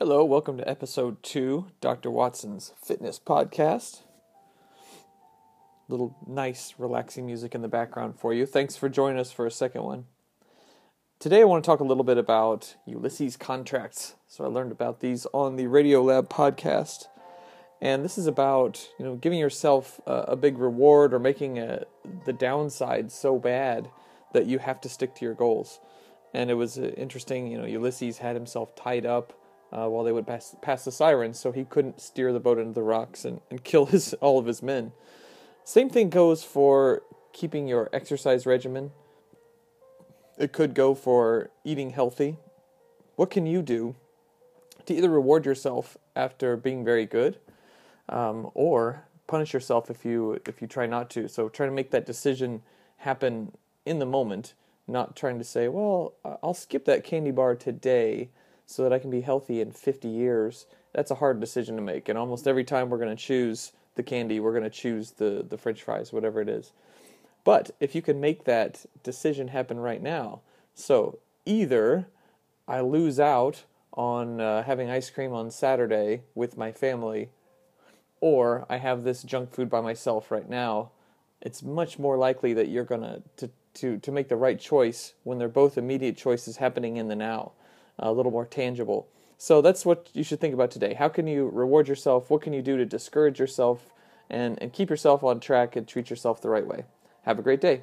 Hello, welcome to episode two, Dr. Watson's Fitness Podcast. Little nice, relaxing music in the background for you. Thanks for joining us for a second one. Today, I want to talk a little bit about Ulysses contracts. So, I learned about these on the Radiolab podcast. And this is about you know giving yourself a, a big reward or making a, the downside so bad that you have to stick to your goals. And it was uh, interesting, you know, Ulysses had himself tied up uh, while they would pass, pass the sirens, so he couldn't steer the boat into the rocks and, and kill his all of his men. Same thing goes for keeping your exercise regimen. It could go for eating healthy. What can you do to either reward yourself after being very good, um, or punish yourself if you if you try not to? So try to make that decision happen in the moment, not trying to say, "Well, I'll skip that candy bar today." So that I can be healthy in 50 years, that's a hard decision to make. And almost every time we're going to choose the candy, we're going to choose the, the french fries, whatever it is. But if you can make that decision happen right now, so either I lose out on uh, having ice cream on Saturday with my family, or I have this junk food by myself right now, it's much more likely that you're going to, to, to make the right choice when they're both immediate choices happening in the now a little more tangible. So that's what you should think about today. How can you reward yourself? What can you do to discourage yourself and, and keep yourself on track and treat yourself the right way? Have a great day.